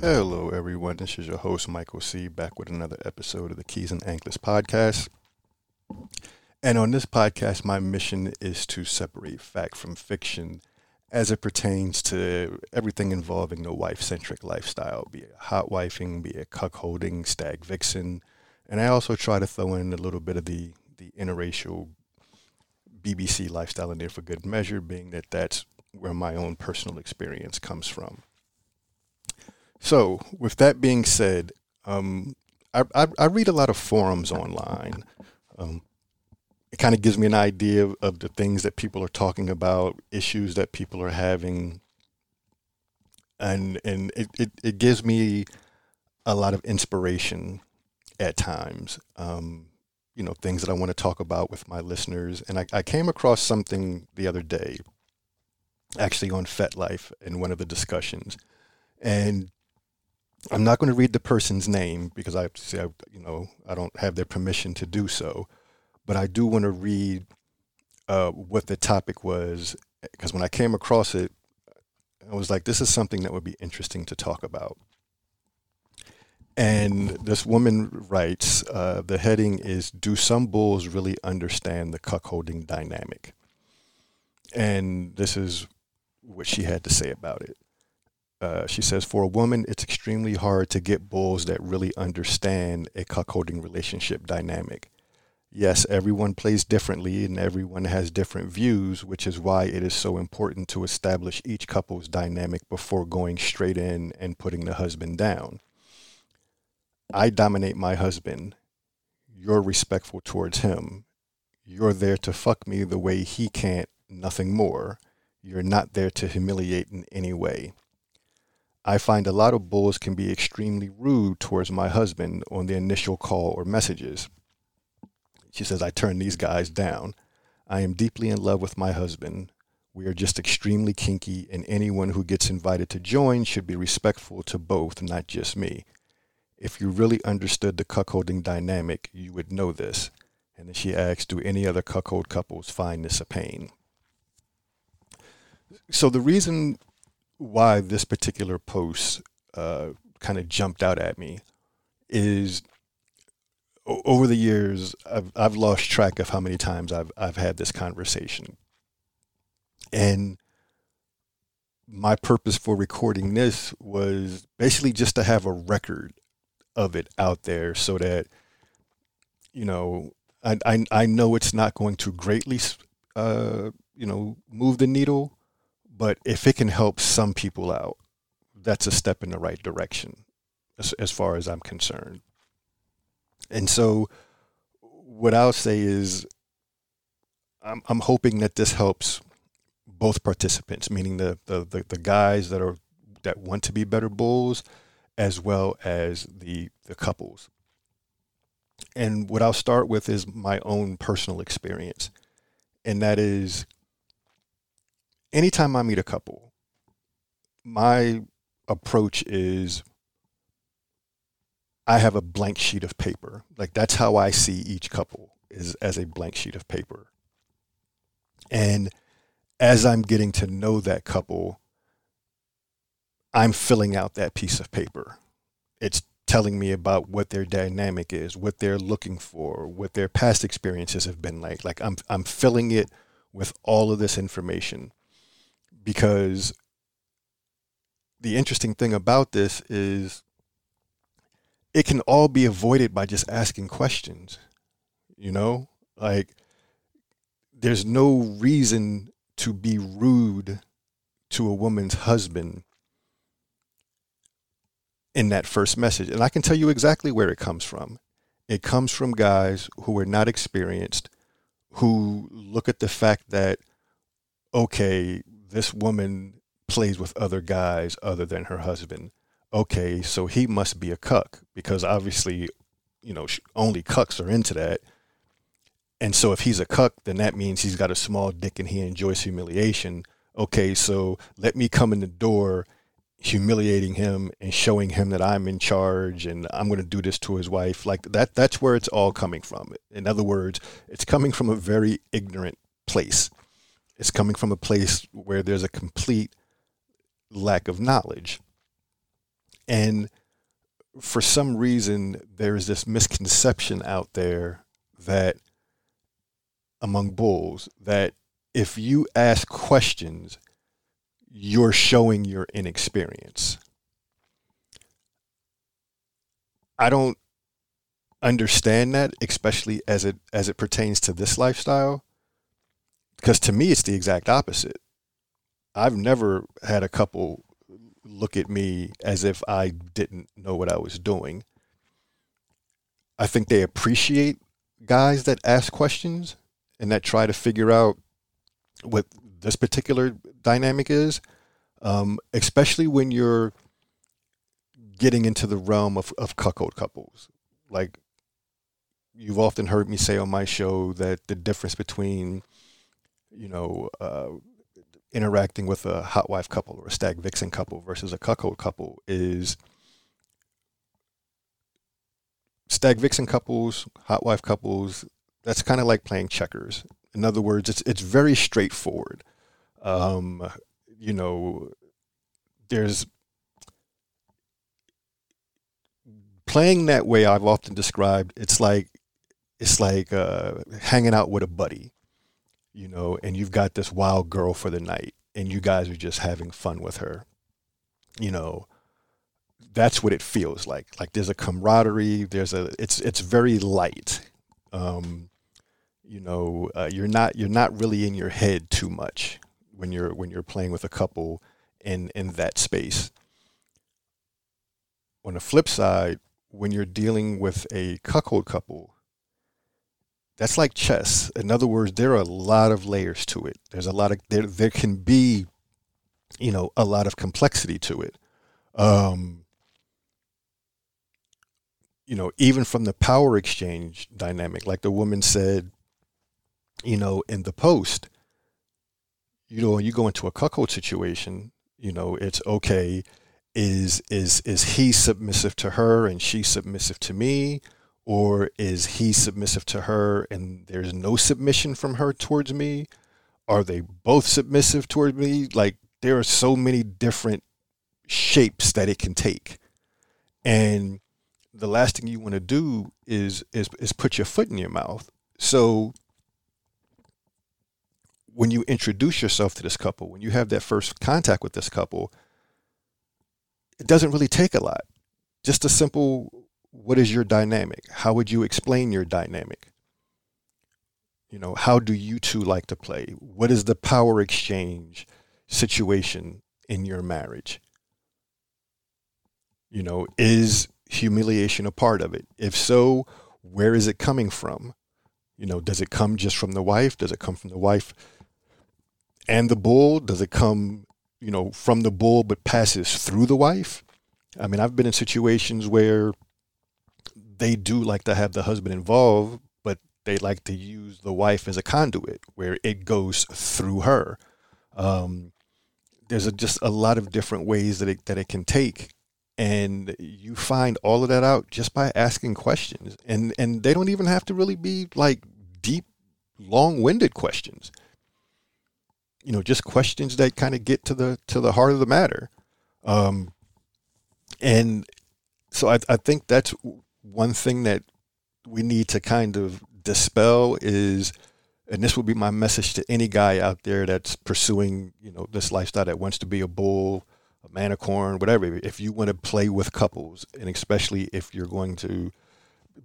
Hello, everyone. This is your host, Michael C., back with another episode of the Keys and Anklets podcast. And on this podcast, my mission is to separate fact from fiction as it pertains to everything involving the wife centric lifestyle, be it hot wifing, be it cuckolding, stag vixen. And I also try to throw in a little bit of the, the interracial BBC lifestyle in there for good measure, being that that's where my own personal experience comes from. So, with that being said, um, I, I, I, read a lot of forums online. Um, it kind of gives me an idea of, of, the things that people are talking about, issues that people are having, and and it, it, it gives me a lot of inspiration at times. Um, you know, things that I want to talk about with my listeners. And I, I came across something the other day, actually on FetLife in one of the discussions, and I'm not going to read the person's name because I, say, I, you know, I don't have their permission to do so, but I do want to read uh, what the topic was because when I came across it, I was like, this is something that would be interesting to talk about. And this woman writes, uh, the heading is Do Some Bulls Really Understand the Cuckolding Dynamic? And this is what she had to say about it. Uh, she says, for a woman, it's extremely hard to get bulls that really understand a cuckolding relationship dynamic. Yes, everyone plays differently and everyone has different views, which is why it is so important to establish each couple's dynamic before going straight in and putting the husband down. I dominate my husband. You're respectful towards him. You're there to fuck me the way he can't, nothing more. You're not there to humiliate in any way. I find a lot of bulls can be extremely rude towards my husband on the initial call or messages. She says, I turn these guys down. I am deeply in love with my husband. We are just extremely kinky, and anyone who gets invited to join should be respectful to both, not just me. If you really understood the cuckolding dynamic, you would know this. And then she asks, Do any other cuckold couples find this a pain? So the reason why this particular post uh, kind of jumped out at me is over the years I've I've lost track of how many times I've I've had this conversation, and my purpose for recording this was basically just to have a record of it out there so that you know I I, I know it's not going to greatly uh, you know move the needle but if it can help some people out, that's a step in the right direction as, as far as I'm concerned. And so what I'll say is I'm, I'm hoping that this helps both participants, meaning the, the, the, the guys that are that want to be better bulls as well as the the couples. And what I'll start with is my own personal experience. And that is anytime I meet a couple, my approach is I have a blank sheet of paper. Like that's how I see each couple is as a blank sheet of paper. And as I'm getting to know that couple, I'm filling out that piece of paper. It's telling me about what their dynamic is, what they're looking for, what their past experiences have been like. Like I'm I'm filling it with all of this information because the interesting thing about this is it can all be avoided by just asking questions. You know, like there's no reason to be rude to a woman's husband in that first message. And I can tell you exactly where it comes from. It comes from guys who are not experienced, who look at the fact that, okay, this woman plays with other guys other than her husband. okay, so he must be a cuck because obviously, you know, only cucks are into that. And so if he's a cuck, then that means he's got a small dick and he enjoys humiliation. Okay, so let me come in the door humiliating him and showing him that I'm in charge and I'm going to do this to his wife. Like that that's where it's all coming from. In other words, it's coming from a very ignorant place. It's coming from a place where there's a complete lack of knowledge. And for some reason there is this misconception out there that among bulls that if you ask questions, you're showing your inexperience. I don't understand that, especially as it as it pertains to this lifestyle, because to me it's the exact opposite. I've never had a couple look at me as if I didn't know what I was doing. I think they appreciate guys that ask questions and that try to figure out what this particular dynamic is, um, especially when you're getting into the realm of, of cuckold couples. Like you've often heard me say on my show that the difference between, you know, uh, interacting with a hot wife couple or a stag vixen couple versus a cuckold couple is stag vixen couples, hot wife couples, that's kind of like playing checkers. In other words, it's it's very straightforward. Um, you know, there's playing that way. I've often described it's like it's like uh, hanging out with a buddy, you know, and you've got this wild girl for the night, and you guys are just having fun with her, you know. That's what it feels like. Like there's a camaraderie. There's a. It's it's very light. Um, you know uh, you're not you're not really in your head too much when you're when you're playing with a couple in in that space on the flip side when you're dealing with a cuckold couple that's like chess. In other words there are a lot of layers to it. There's a lot of there there can be you know a lot of complexity to it. Um you know even from the power exchange dynamic like the woman said you know, in the post, you know, when you go into a cuckold situation, you know, it's okay. Is is is he submissive to her and she submissive to me, or is he submissive to her and there's no submission from her towards me? Are they both submissive towards me? Like there are so many different shapes that it can take, and the last thing you want to do is is is put your foot in your mouth. So when you introduce yourself to this couple, when you have that first contact with this couple, it doesn't really take a lot. Just a simple what is your dynamic? How would you explain your dynamic? You know, how do you two like to play? What is the power exchange situation in your marriage? You know, is humiliation a part of it? If so, where is it coming from? You know, does it come just from the wife? Does it come from the wife and the bull? Does it come, you know, from the bull but passes through the wife? I mean, I've been in situations where they do like to have the husband involved, but they like to use the wife as a conduit where it goes through her. Um, there's a, just a lot of different ways that it, that it can take. And you find all of that out just by asking questions. And, and they don't even have to really be like deep, long winded questions you know, just questions that kind of get to the to the heart of the matter. Um, and so I, I think that's one thing that we need to kind of dispel is, and this would be my message to any guy out there that's pursuing, you know, this lifestyle that wants to be a bull, a manicorn, whatever. If you want to play with couples, and especially if you're going to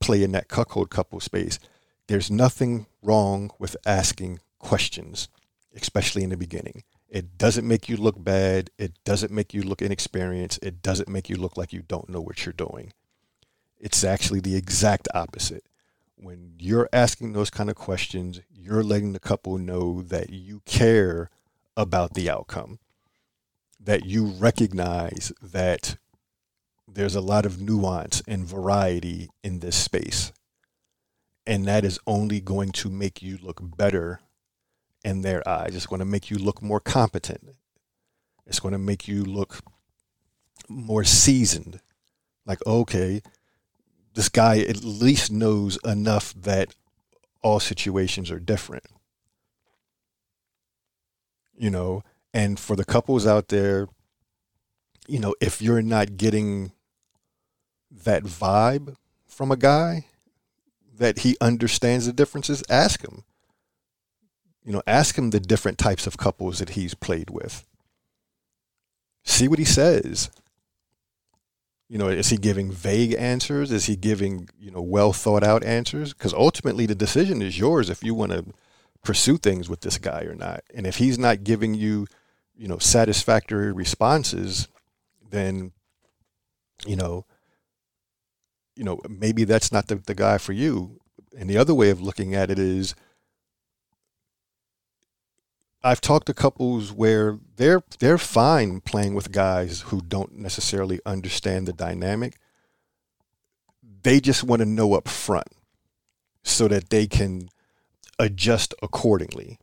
play in that cuckold couple space, there's nothing wrong with asking questions especially in the beginning. It doesn't make you look bad. It doesn't make you look inexperienced. It doesn't make you look like you don't know what you're doing. It's actually the exact opposite. When you're asking those kind of questions, you're letting the couple know that you care about the outcome, that you recognize that there's a lot of nuance and variety in this space. And that is only going to make you look better in their eyes. It's going to make you look more competent. It's going to make you look more seasoned. Like, okay, this guy at least knows enough that all situations are different. You know, and for the couples out there, you know, if you're not getting that vibe from a guy that he understands the differences, ask him. You know, ask him the different types of couples that he's played with. See what he says. You know, is he giving vague answers? Is he giving, you know, well thought out answers? Because ultimately the decision is yours if you want to pursue things with this guy or not. And if he's not giving you, you know, satisfactory responses, then, you know, you know, maybe that's not the, the guy for you. And the other way of looking at it is I've talked to couples where they're they're fine playing with guys who don't necessarily understand the dynamic. They just want to know up front so that they can adjust accordingly.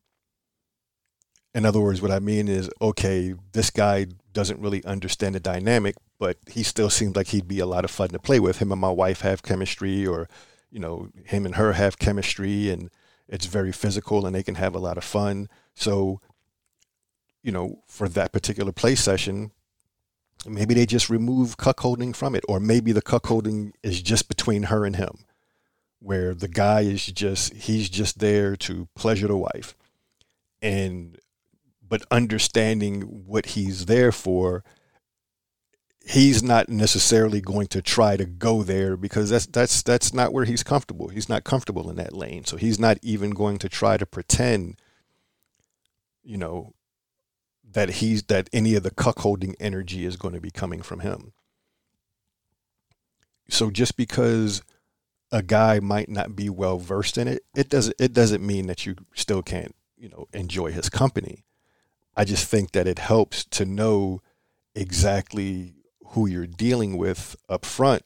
In other words, what I mean is, okay, this guy doesn't really understand the dynamic, but he still seems like he'd be a lot of fun to play with. Him and my wife have chemistry, or you know, him and her have chemistry, and it's very physical, and they can have a lot of fun so, you know, for that particular play session, maybe they just remove cuckolding from it, or maybe the cuckolding is just between her and him, where the guy is just he's just there to pleasure the wife, and but understanding what he's there for he's not necessarily going to try to go there because that's that's that's not where he's comfortable. He's not comfortable in that lane. So he's not even going to try to pretend you know, that he's that any of the cuckolding energy is going to be coming from him. So just because a guy might not be well versed in it, it doesn't it doesn't mean that you still can't, you know, enjoy his company. I just think that it helps to know exactly who you're dealing with up front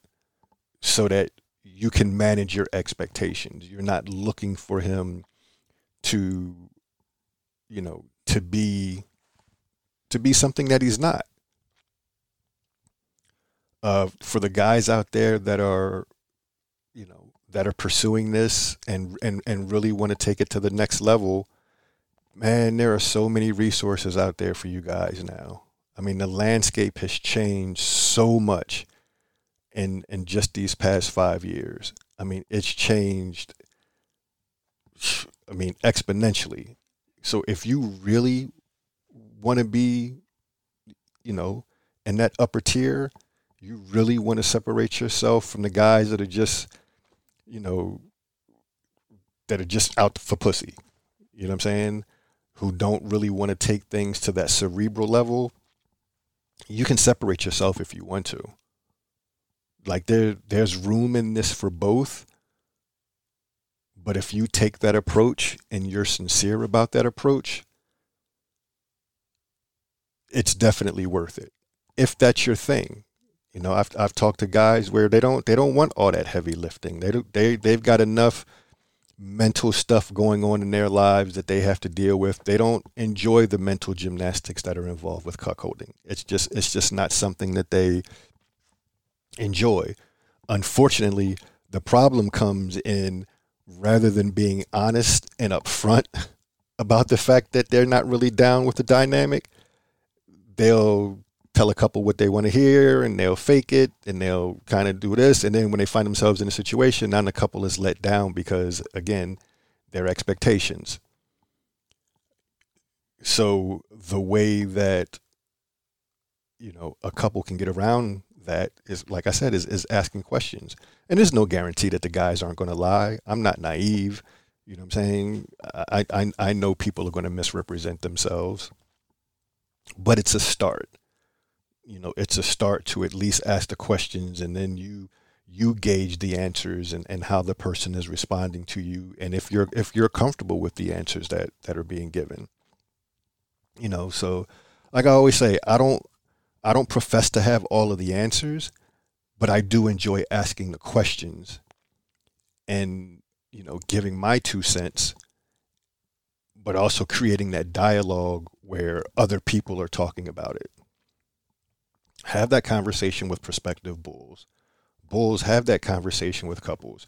so that you can manage your expectations. You're not looking for him to you know, to be to be something that he's not. Uh, for the guys out there that are, you know, that are pursuing this and and and really want to take it to the next level, man, there are so many resources out there for you guys now. I mean, the landscape has changed so much in in just these past five years. I mean, it's changed. I mean, exponentially. So if you really want to be, you know, in that upper tier, you really want to separate yourself from the guys that are just, you know, that are just out for pussy. You know what I'm saying? Who don't really want to take things to that cerebral level. You can separate yourself if you want to. Like there there's room in this for both but if you take that approach and you're sincere about that approach, it's definitely worth it. If that's your thing. You know, I've I've talked to guys where they don't they don't want all that heavy lifting. They do, they they've got enough mental stuff going on in their lives that they have to deal with. They don't enjoy the mental gymnastics that are involved with cuckolding. It's just it's just not something that they enjoy. Unfortunately, the problem comes in rather than being honest and upfront about the fact that they're not really down with the dynamic, they'll tell a couple what they want to hear and they'll fake it and they'll kind of do this. And then when they find themselves in a situation, now the couple is let down because, again, their expectations. So the way that, you know, a couple can get around that is, like I said, is, is asking questions. And there's no guarantee that the guys aren't going to lie. I'm not naive. You know what I'm saying? I, I, I know people are going to misrepresent themselves, but it's a start. You know, it's a start to at least ask the questions and then you you gauge the answers and, and how the person is responding to you and if you're if you're comfortable with the answers that, that are being given. You know, so like I always say, I don't I don't profess to have all of the answers, but I do enjoy asking the questions and, you know, giving my two cents, but also creating that dialogue where other people are talking about it. Have that conversation with prospective bulls. Bulls have that conversation with couples.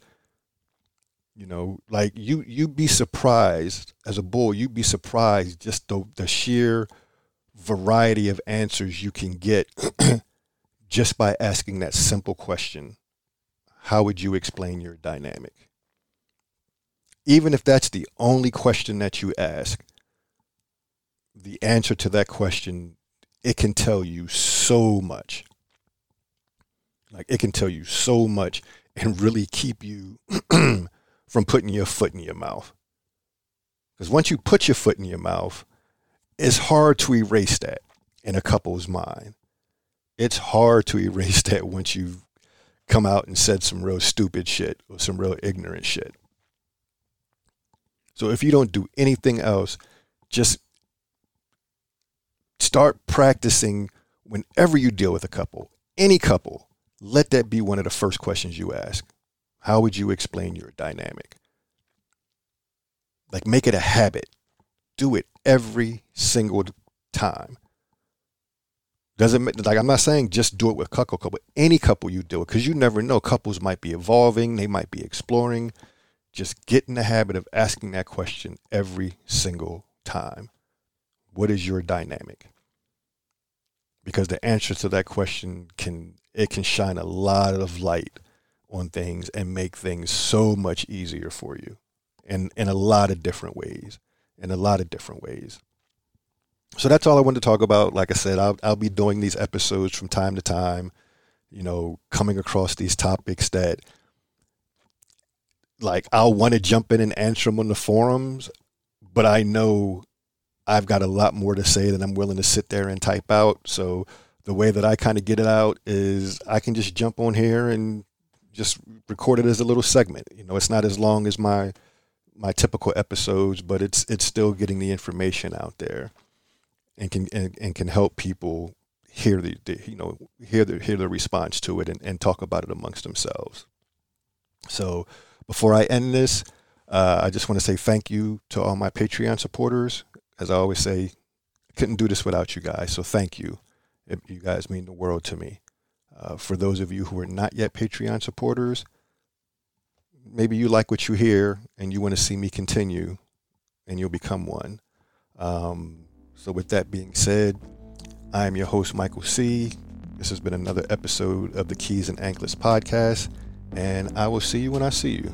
You know, like you you'd be surprised as a bull, you'd be surprised just the the sheer variety of answers you can get just by asking that simple question How would you explain your dynamic? Even if that's the only question that you ask, the answer to that question, it can tell you so much. Like it can tell you so much and really keep you from putting your foot in your mouth. Because once you put your foot in your mouth, it's hard to erase that in a couple's mind. It's hard to erase that once you've come out and said some real stupid shit or some real ignorant shit. So if you don't do anything else, just start practicing whenever you deal with a couple, any couple, let that be one of the first questions you ask. How would you explain your dynamic? Like make it a habit. Do it every single time. Doesn't make, like I'm not saying just do it with couple couple. Any couple you do it because you never know. Couples might be evolving. They might be exploring. Just get in the habit of asking that question every single time. What is your dynamic? Because the answer to that question can it can shine a lot of light on things and make things so much easier for you in, in a lot of different ways. In a lot of different ways. So that's all I wanted to talk about. Like I said, I'll, I'll be doing these episodes from time to time, you know, coming across these topics that like I'll want to jump in and answer them on the forums, but I know I've got a lot more to say than I'm willing to sit there and type out. So the way that I kind of get it out is I can just jump on here and just record it as a little segment. You know, it's not as long as my my typical episodes, but it's it's still getting the information out there, and can and, and can help people hear the, the, you know hear the hear the response to it and, and talk about it amongst themselves. So before I end this, uh, I just want to say thank you to all my Patreon supporters. As I always say, I couldn't do this without you guys. So thank you. You guys mean the world to me. Uh, for those of you who are not yet Patreon supporters, maybe you like what you hear and you want to see me continue, and you'll become one. Um, so, with that being said, I am your host, Michael C. This has been another episode of the Keys and Anklets podcast, and I will see you when I see you.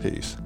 Peace.